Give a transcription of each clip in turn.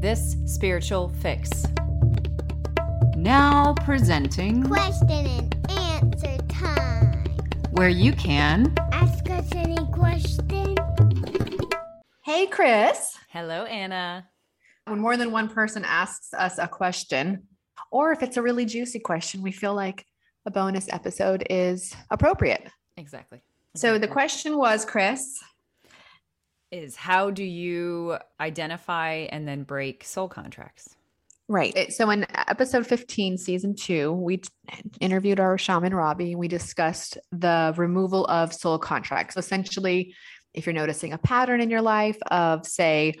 This Spiritual Fix. Now presenting Question and answer time. where you can. Ask us any question. Hey, Chris. Hello, Anna. When more than one person asks us a question, or if it's a really juicy question, we feel like a bonus episode is appropriate. Exactly. So the question was, Chris, is how do you identify and then break soul contracts? right. So in episode 15, season two, we interviewed our shaman, Robbie. We discussed the removal of soul contracts. So essentially, if you're noticing a pattern in your life of, say,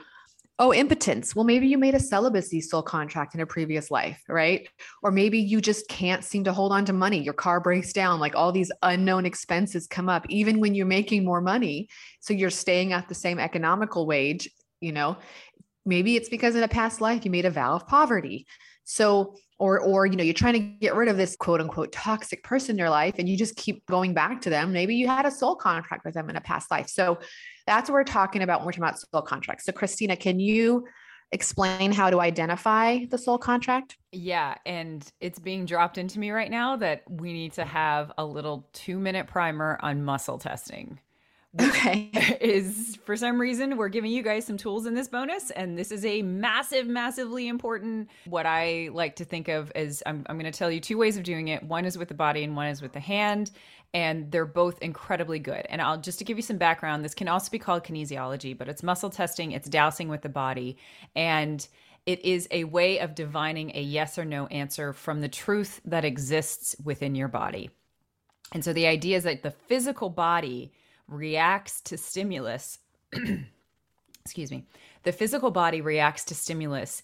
oh, impotence. Well, maybe you made a celibacy soul contract in a previous life, right? Or maybe you just can't seem to hold on to money. Your car breaks down, like all these unknown expenses come up, even when you're making more money. So you're staying at the same economical wage, you know. Maybe it's because in a past life you made a vow of poverty. So, or, or, you know, you're trying to get rid of this quote unquote toxic person in your life and you just keep going back to them. Maybe you had a soul contract with them in a past life. So that's what we're talking about when we're talking about soul contracts. So, Christina, can you explain how to identify the soul contract? Yeah, and it's being dropped into me right now that we need to have a little two minute primer on muscle testing. Okay. is for some reason we're giving you guys some tools in this bonus and this is a massive massively important what i like to think of as i'm, I'm going to tell you two ways of doing it. One is with the body and one is with the hand and they're both incredibly good. And i'll just to give you some background this can also be called kinesiology but it's muscle testing it's dowsing with the body and it is a way of divining a yes or no answer from the truth that exists within your body. And so the idea is that the physical body reacts to stimulus. excuse me. The physical body reacts to stimulus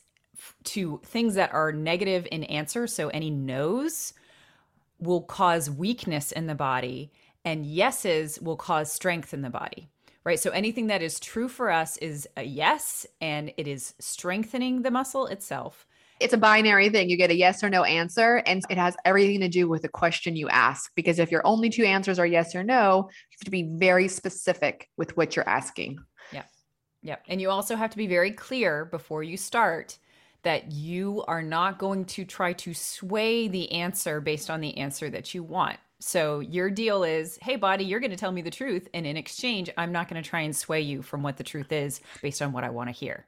to things that are negative in answer. So any no's will cause weakness in the body, and yeses will cause strength in the body. Right. So anything that is true for us is a yes, and it is strengthening the muscle itself. It's a binary thing. You get a yes or no answer, and it has everything to do with the question you ask. Because if your only two answers are yes or no, you have to be very specific with what you're asking. Yeah. Yeah. And you also have to be very clear before you start that you are not going to try to sway the answer based on the answer that you want. So your deal is, hey, body, you're going to tell me the truth. And in exchange, I'm not going to try and sway you from what the truth is based on what I want to hear.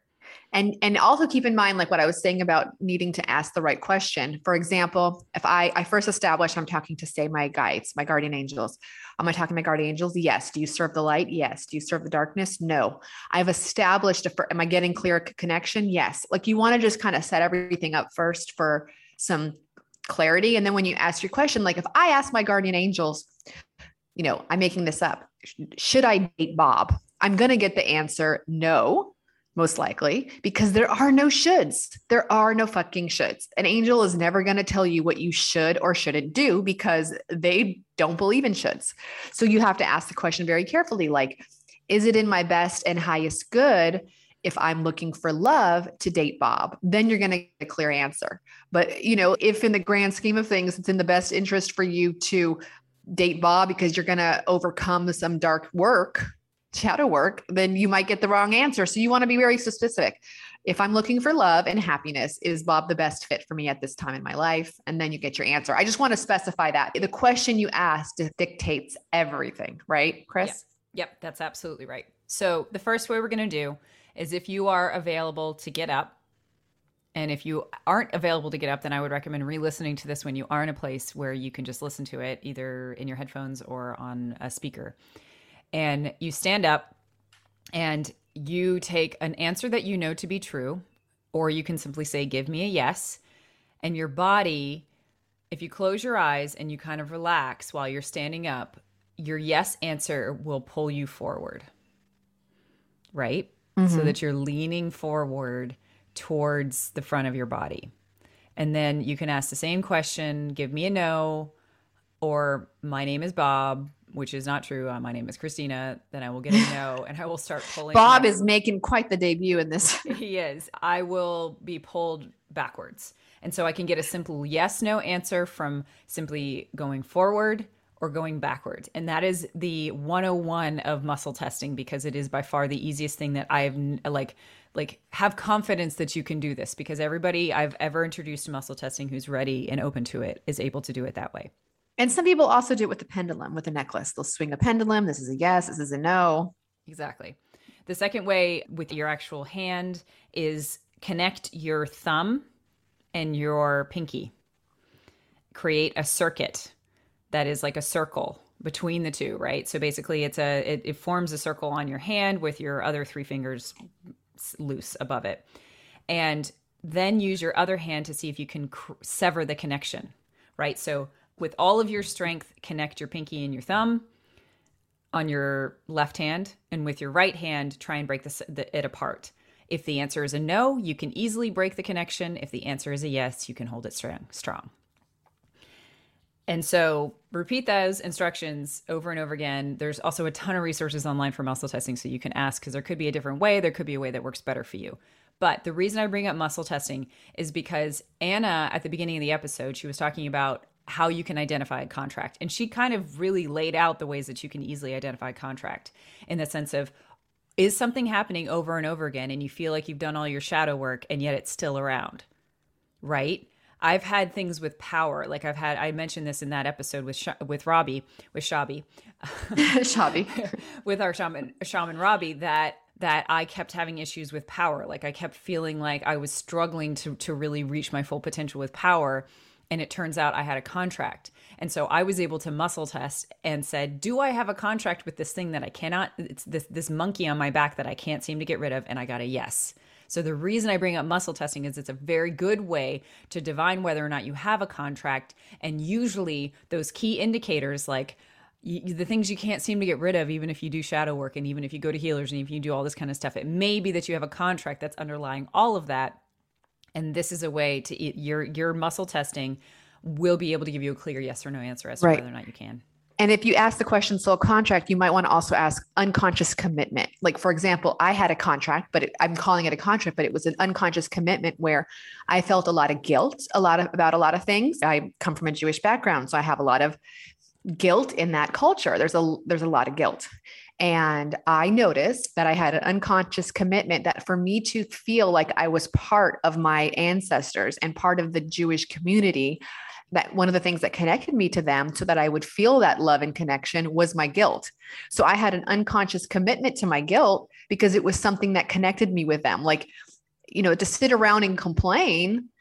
And and also keep in mind like what i was saying about needing to ask the right question. For example if i i first establish i'm talking to say my guides my guardian angels. Am i talking to my guardian angels? Yes. Do you serve the light? Yes. Do you serve the darkness? No. I've established a am i getting clear connection? Yes. Like you want to just kind of set everything up first for some clarity. And then when you ask your question like if i ask my guardian angels you know i'm making this up. Should i date bob? I'm going to get the answer no most likely because there are no shoulds. There are no fucking shoulds. An angel is never going to tell you what you should or shouldn't do because they don't believe in shoulds. So you have to ask the question very carefully like, is it in my best and highest good if I'm looking for love to date Bob? Then you're going to get a clear answer. But, you know, if in the grand scheme of things, it's in the best interest for you to date Bob because you're going to overcome some dark work shadow work, then you might get the wrong answer. So you want to be very specific. If I'm looking for love and happiness, is Bob the best fit for me at this time in my life? And then you get your answer. I just want to specify that the question you asked dictates everything, right, Chris? Yep, that's absolutely right. So the first way we're going to do is if you are available to get up, and if you aren't available to get up, then I would recommend re listening to this when you are in a place where you can just listen to it, either in your headphones or on a speaker. And you stand up and you take an answer that you know to be true, or you can simply say, Give me a yes. And your body, if you close your eyes and you kind of relax while you're standing up, your yes answer will pull you forward, right? So mm-hmm. that you're leaning forward towards the front of your body. And then you can ask the same question give me a no, or my name is Bob, which is not true. Uh, my name is Christina. Then I will get a no, and I will start pulling. Bob my- is making quite the debut in this. he is. I will be pulled backwards. And so I can get a simple yes no answer from simply going forward or going backward. And that is the 101 of muscle testing because it is by far the easiest thing that I've like like have confidence that you can do this because everybody I've ever introduced to muscle testing who's ready and open to it is able to do it that way. And some people also do it with the pendulum, with a necklace. They'll swing a pendulum. This is a yes, this is a no. Exactly. The second way with your actual hand is connect your thumb and your pinky. Create a circuit that is like a circle between the two, right? So basically it's a it, it forms a circle on your hand with your other three fingers loose above it. And then use your other hand to see if you can cr- sever the connection, right? So with all of your strength, connect your pinky and your thumb on your left hand, and with your right hand, try and break the, the, it apart. If the answer is a no, you can easily break the connection. If the answer is a yes, you can hold it strong. strong. And so repeat those instructions over and over again. There's also a ton of resources online for muscle testing, so you can ask because there could be a different way. There could be a way that works better for you. But the reason I bring up muscle testing is because Anna, at the beginning of the episode, she was talking about how you can identify a contract. And she kind of really laid out the ways that you can easily identify a contract in the sense of is something happening over and over again and you feel like you've done all your shadow work and yet it's still around, right? I've had things with power. Like I've had, I mentioned this in that episode with Sh- with Robbie, with Shabi, Shabi, with our shaman, shaman Robbie, that that I kept having issues with power. Like I kept feeling like I was struggling to to really reach my full potential with power. And it turns out I had a contract. And so I was able to muscle test and said, "Do I have a contract with this thing that I cannot? It's this this monkey on my back that I can't seem to get rid of." And I got a yes. So the reason I bring up muscle testing is it's a very good way to divine whether or not you have a contract. And usually those key indicators like you, the things you can't seem to get rid of, even if you do shadow work and even if you go to healers and if you do all this kind of stuff, it may be that you have a contract that's underlying all of that. And this is a way to your your muscle testing will be able to give you a clear yes or no answer as to right. whether or not you can. And if you ask the question soul contract, you might want to also ask unconscious commitment. Like, for example, I had a contract, but it, I'm calling it a contract, but it was an unconscious commitment where I felt a lot of guilt, a lot of about a lot of things. I come from a Jewish background, so I have a lot of guilt in that culture. There's a there's a lot of guilt. And I noticed that I had an unconscious commitment that for me to feel like I was part of my ancestors and part of the Jewish community, that one of the things that connected me to them so that I would feel that love and connection was my guilt. So I had an unconscious commitment to my guilt because it was something that connected me with them. Like, you know, to sit around and complain.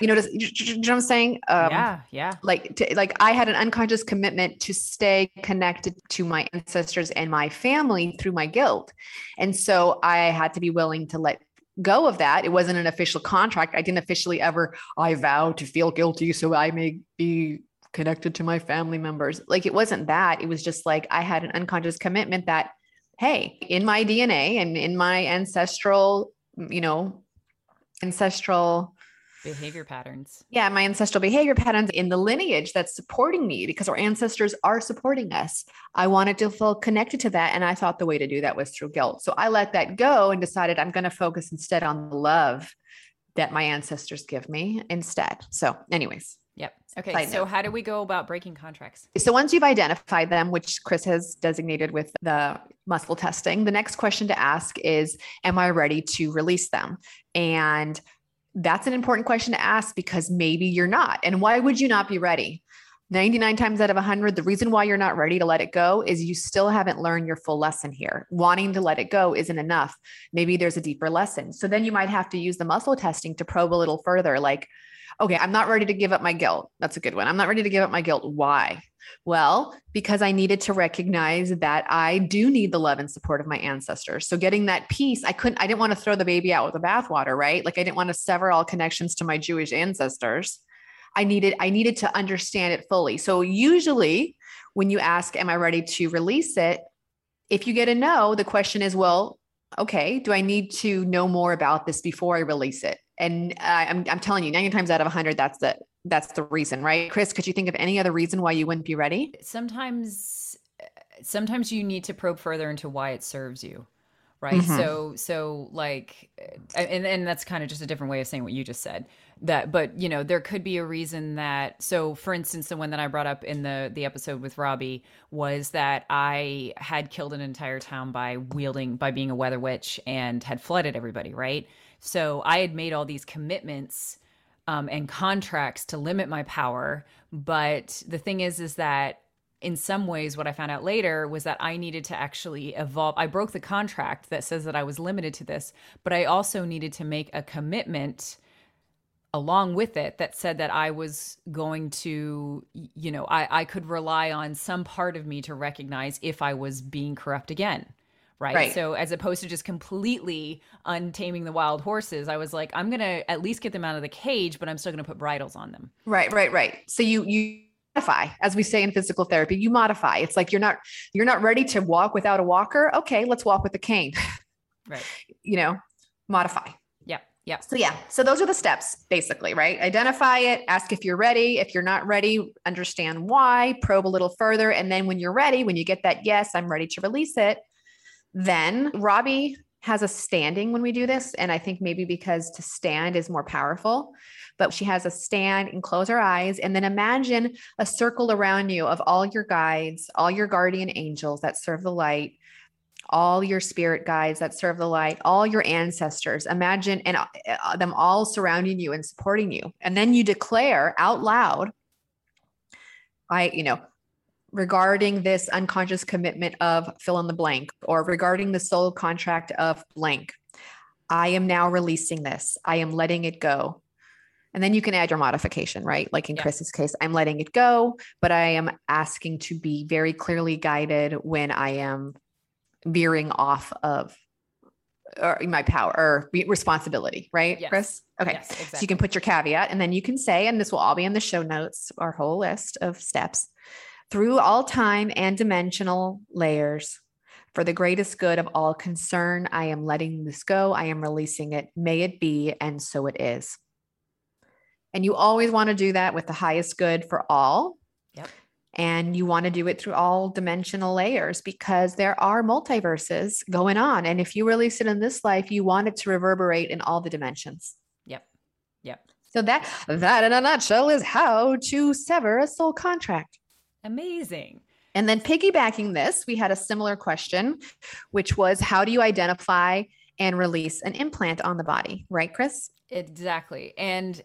you know, just, you know what I'm saying? Um, yeah, yeah. Like, to, like I had an unconscious commitment to stay connected to my ancestors and my family through my guilt, and so I had to be willing to let go of that. It wasn't an official contract. I didn't officially ever, I vow to feel guilty so I may be connected to my family members. Like it wasn't that. It was just like I had an unconscious commitment that, hey, in my DNA and in my ancestral, you know, ancestral behavior patterns. Yeah, my ancestral behavior patterns in the lineage that's supporting me because our ancestors are supporting us. I wanted to feel connected to that. And I thought the way to do that was through guilt. So I let that go and decided I'm going to focus instead on the love that my ancestors give me instead. So, anyways. Yep. Okay. So, how do we go about breaking contracts? So, once you've identified them, which Chris has designated with the muscle testing, the next question to ask is Am I ready to release them? And that's an important question to ask because maybe you're not. And why would you not be ready? 99 times out of 100, the reason why you're not ready to let it go is you still haven't learned your full lesson here. Wanting to let it go isn't enough. Maybe there's a deeper lesson. So then you might have to use the muscle testing to probe a little further. Like, okay, I'm not ready to give up my guilt. That's a good one. I'm not ready to give up my guilt. Why? Well, because I needed to recognize that I do need the love and support of my ancestors. So getting that piece, I couldn't, I didn't want to throw the baby out with the bathwater, right? Like I didn't want to sever all connections to my Jewish ancestors. I needed, I needed to understand it fully. So usually when you ask, am I ready to release it? If you get a no, the question is, well, okay, do I need to know more about this before I release it? And uh, I'm, I'm telling you, 90 times out of 100, that's the that's the reason, right? Chris, could you think of any other reason why you wouldn't be ready? Sometimes sometimes you need to probe further into why it serves you. right Mhm. so so like and and that's kind of just a different way of saying what you just said that but you know there could be a reason that so for instance the one that i brought up in the the episode with robbie was that i had killed an entire town by wielding by being a weather witch and had flooded everybody right so i had made all these commitments um, and contracts to limit my power. But the thing is is that in some ways what i found out later was that i needed to actually evolve i broke the contract that says that i was limited to this but i also needed to make a commitment along with it that said that i was going to you know i, I could rely on some part of me to recognize if i was being corrupt again right? Right. so as opposed to just completely untaming the wild horses i was like i'm gonna at least get them out of the cage but i'm still gonna put bridles on them Right, right, right. So you you modify, as we say in physical therapy, you modify. It's like you're not you're not ready to walk without a walker. Okay, let's walk with a cane. right you know, modify. yeah yeah So yeah, so those are the steps basically, right? Identify it, ask if you're ready. If you're not ready, understand why, probe a little further, and then when you're ready, when you get that yes, I'm ready to release it, then Robbie has a standing when we do this, and I think maybe because to stand is more powerful. But she has a stand and close her eyes, and then imagine a circle around you of all your guides, all your guardian angels that serve the light, all your spirit guides that serve the light, all your ancestors. Imagine and uh, them all surrounding you and supporting you. And then you declare out loud, I, you know, regarding this unconscious commitment of fill in the blank or regarding the soul contract of blank, I am now releasing this. I am letting it go. And then you can add your modification, right? Like in Yeah. Chris's case, I'm letting it go, but I am asking to be very clearly guided when I am veering off of or my power or responsibility, right, Yes. Chris? Okay. Yes, So you can put your caveat and then you can say, and this will all be in the show notes, our whole list of steps through all time and dimensional layers. For the greatest good of all concern, I am letting this go. I am releasing it. May it be. And so it is. And you always want to do that with the highest good for all. Yep. And you want to do it through all dimensional layers because there are multiverses going on. And if you release it in this life, you want it to reverberate in all the dimensions. Yep. Yep. So that that in a nutshell is how to sever a soul contract. Amazing. And then piggybacking this, we had a similar question, which was how do you identify and release an implant on the body, right, Chris? Exactly. And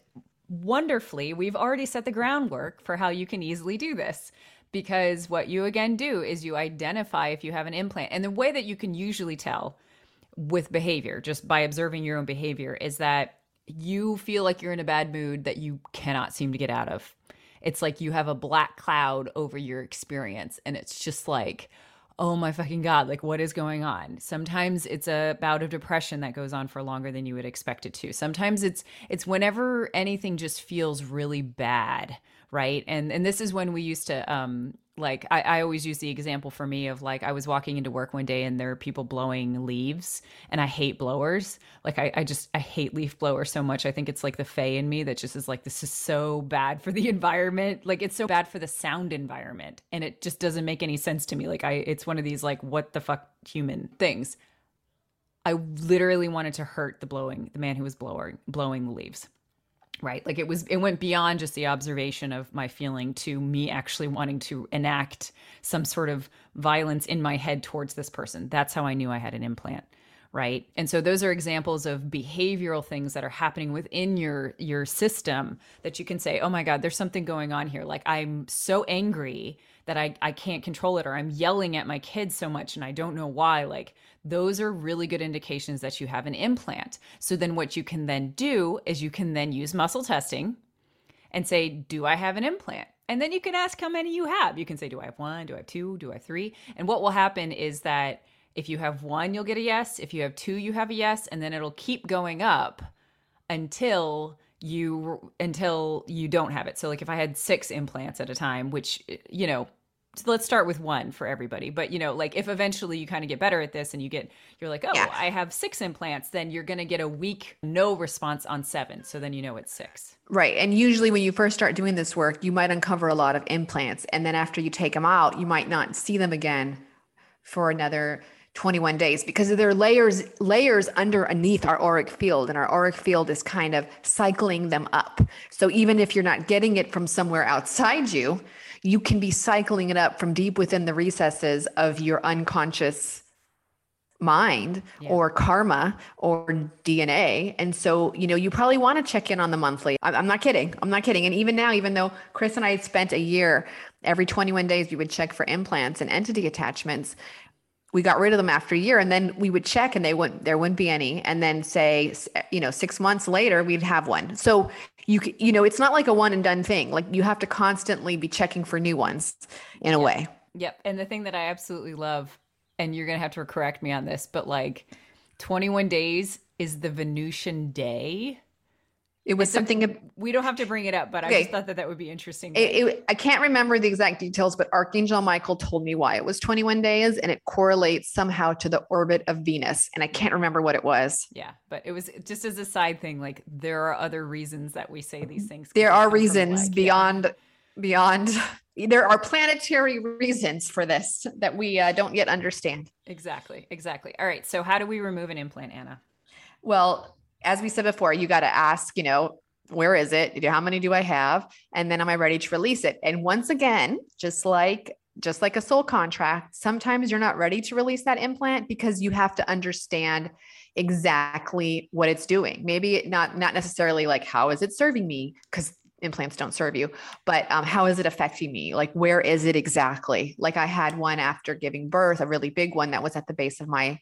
wonderfully, we've already set the groundwork for how you can easily do this. Because what you again do is you identify if you have an implant. And the way that you can usually tell with behavior, just by observing your own behavior, is that you feel like you're in a bad mood that you cannot seem to get out of. It's like you have a black cloud over your experience, and it's just like, oh my fucking god like what is going on? Sometimes it's a bout of depression that goes on for longer than you would expect it to. Sometimes it's it's whenever anything just feels really bad right? And and this is when we used to um like I, I always use the example for me of like I was walking into work one day and there are people blowing leaves and I hate blowers. Like I, I just I hate leaf blowers so much. I think it's like the fey in me that just is like this is so bad for the environment. Like it's so bad for the sound environment. And it just doesn't make any sense to me. Like I it's one of these like what the fuck human things. I literally wanted to hurt the blowing the man who was blowing blowing the leaves right like it was it went beyond just the observation of my feeling to me actually wanting to enact some sort of violence in my head towards this person. That's how i knew i had an implant right? And so those are examples of behavioral things that are happening within your your system that you can say oh my god there's something going on here. Like i'm so angry that i i can't control it or i'm yelling at my kids so much and i don't know why. Like those are really good indications that you have an implant. So then what you can then do is you can then use muscle testing and say do i have an implant? And then you can ask how many you have. You can say do i have one? Do i have two? Do i have three? And what will happen is that if you have one, you'll get a yes. If you have two, you have a yes, and then it'll keep going up until you until you don't have it. So like if I had 6 implants at a time, which you know, so let's start with one for everybody. But you know, like if eventually you kind of get better at this and you get you're like, "Oh, Yeah. I have 6 implants," then you're going to get a weak no response on 7. So then you know it's 6. Right. And usually when you first start doing this work, you might uncover a lot of implants. And then after you take them out, you might not see them again for another 21 days because there are layers layers underneath our auric field and our auric field is kind of cycling them up so even if you're not getting it from somewhere outside you you can be cycling it up from deep within the recesses of your unconscious mind Yeah. or karma or DNA. And so, you know, you probably want to check in on the monthly. I'm, I'm not kidding. I'm not kidding. And even now, even though Chris and I had spent a year, every 21 days, we would check for implants and entity attachments. We got rid of them after a year and then we would check and they wouldn't, there wouldn't be any. And then say, you know, six months later, we'd have one. So you, you know, it's not like a one and done thing. Like you have to constantly be checking for new ones in a way. Yep. And the thing that I absolutely love, and you're going to have to correct me on this, but like 21 days is the Venusian day. It was It's a- something We don't have to bring it up, but I just thought that that would be interesting. it, it, I can't remember the exact details, but Archangel Michael told me why it was 21 days and it correlates somehow to the orbit of Venus. And I can't remember what it was. yeah. But it was just as a side thing, like there are other reasons that we say these things. There are reasons like, yeah. beyond, beyond, there are planetary reasons for this that we uh, don't yet understand. Exactly. Exactly. All right. So, how do we remove an implant, Anna? Well, as we said before, you got to ask, you know, where is it? How many do I have? And then am I ready to release it? And once again, just like just like a soul contract, sometimes you're not ready to release that implant because you have to understand exactly what it's doing. Maybe not not necessarily like how is it serving me because implants don't serve you, but um, how is it affecting me? Like where is it exactly? Like I had one after giving birth, a really big one that was at the base of my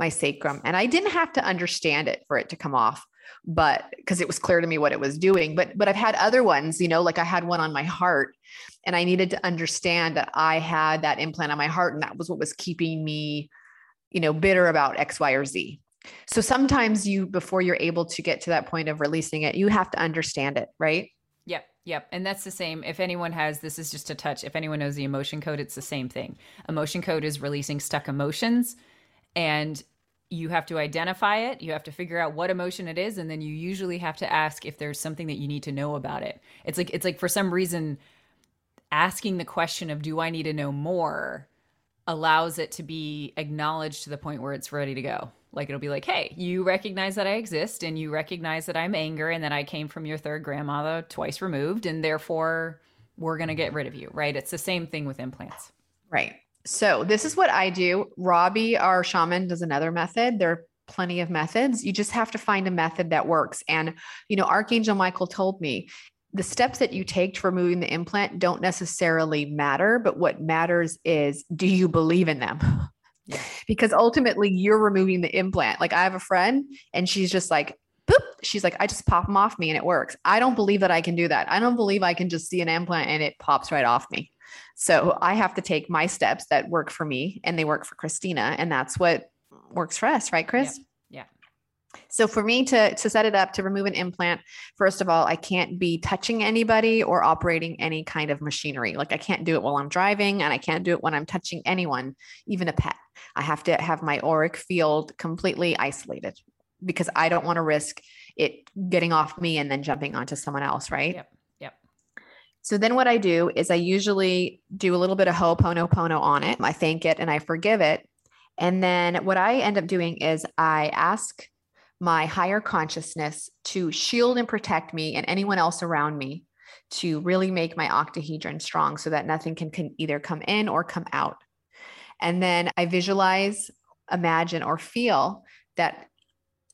my sacrum, and I didn't have to understand it for it to come off but because it was clear to me what it was doing but but i've had other ones you know like i had one on my heart and i needed to understand that i had that implant on my heart and that was what was keeping me you know bitter about x y or z so sometimes you before you're able to get to that point of releasing it you have to understand it right Yep. Yep. And that's the same. If anyone has, this is just a touch. If anyone knows the emotion code, it's the same thing. Emotion code is releasing stuck emotions. And you have to identify it. You have to figure out what emotion it is. And then you usually have to ask if there's something that you need to know about it. It's like, it's like for some reason, asking the question of, do I need to know more? allows it to be acknowledged to the point where it's ready to go. Like it'll be like, hey, you recognize that I exist and you recognize that I'm anger and that I came from your third grandmother twice removed, and therefore we're going to get rid of you, right? It's the same thing with implants. Right. So this is what I do. Robbie, our shaman, does another method. There are plenty of methods. You just have to find a method that works. And, you know, Archangel Michael told me the steps that you take to removing the implant don't necessarily matter, but what matters is do you believe in them? Yeah. Because ultimately you're removing the implant. Like I have a friend and she's just like, boop. She's like, I just pop them off me and it works. I don't believe that I can do that. I don't believe I can just see an implant and it pops right off me. So I have to take my steps that work for me and they work for Christina. And that's what works for us, right, Chris? Yeah. So for me to to set it up to remove an implant, first of all, I can't be touching anybody or operating any kind of machinery. Like I can't do it while I'm driving and I can't do it when I'm touching anyone, even a pet. I have to have my auric field completely isolated because I don't want to risk it getting off me and then jumping onto someone else, right? Yep. So then what I do is I usually do a little bit of ho'oponopono on it. I thank it and I forgive it. And then what I end up doing is I ask my higher consciousness to shield and protect me and anyone else around me to really make my octahedron strong so that nothing can, can either come in or come out. And then I visualize, imagine, or feel that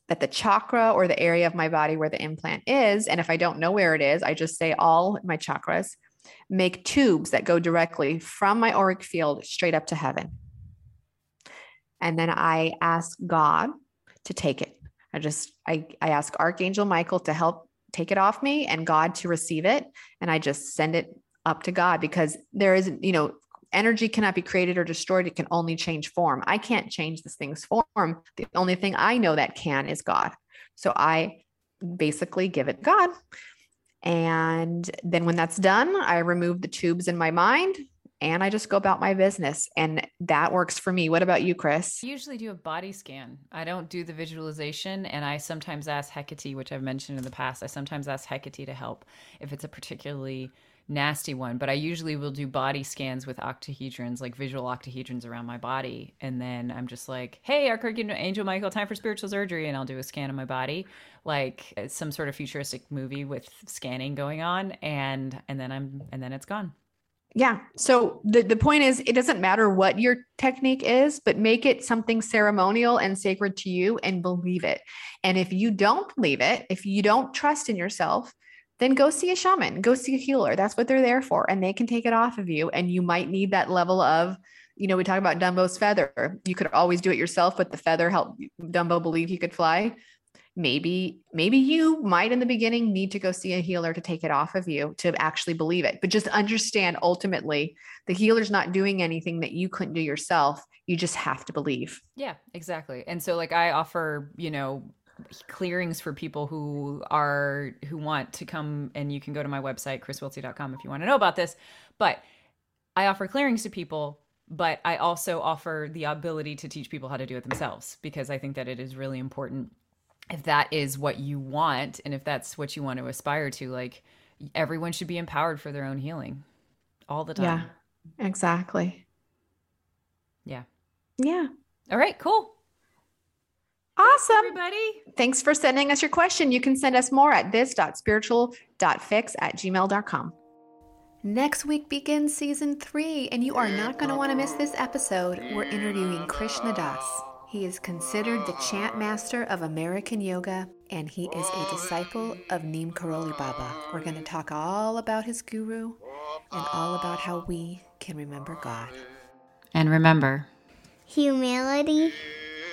that the chakra or the area of my body where the implant is, and if I don't know where it is, I just say all my chakras make tubes that go directly from my auric field straight up to heaven. And then I ask God to take it. I just I I ask Archangel Michael to help take it off me and God to receive it and I just send it up to God because there isn't, you know, energy cannot be created or destroyed it can only change form. I can't change this thing's form. The only thing I know that can is God. So I basically give it God. And then when that's done, I remove the tubes in my mind and I just go about my business. And that works for me. What about you, Chris? I usually do a body scan. I don't do the visualization, and I sometimes ask Hecate, which I've mentioned in the past. I sometimes ask Hecate to help if it's a particularly nasty one, but I usually will do body scans with octahedrons, like visual octahedrons around my body. And then I'm just like, hey, Archangel Angel Michael, time for spiritual surgery. And I'll do a scan of my body, like uh, some sort of futuristic movie with scanning going on. And, and then I'm, and then it's gone. Yeah. So the, the point is, it doesn't matter what your technique is, but make it something ceremonial and sacred to you and believe it. And if you don't believe it, if you don't trust in yourself, then go see a shaman, go see a healer. That's what they're there for. And they can take it off of you. And you might need that level of, you know, we talk about Dumbo's feather. You could always do it yourself, but the feather helped Dumbo believe he could fly. Maybe, maybe you might in the beginning need to go see a healer to take it off of you to actually believe it. But just understand ultimately the healer's not doing anything that you couldn't do yourself. You just have to believe. Yeah, exactly. And so like I offer, you know, clearings for people who are who want to come and you can go to my website chriswiltsey.com if you want to know about this. But i offer clearings to people but i also offer the ability to teach people how to do it themselves because i think that it is really important. If that is what you want and if that's what you want to aspire to like everyone should be empowered for their own healing all the time. yeah exactly. Yeah. Yeah. All right cool Awesome. everybody. Thanks for sending us your question. You can send us more at this.spiritual.fix at gmail.com. Next week begins season three, and you are not going to want to miss this episode. We're interviewing Krishna Das. He is considered the chant master of American yoga, and he is a disciple of Neem Karoli Baba. We're going to talk all about his guru and all about how we can remember God. And remember, Humility,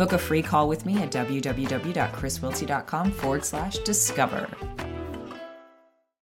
Book a free call with me at www.chriswiltsey.com forward slash discover.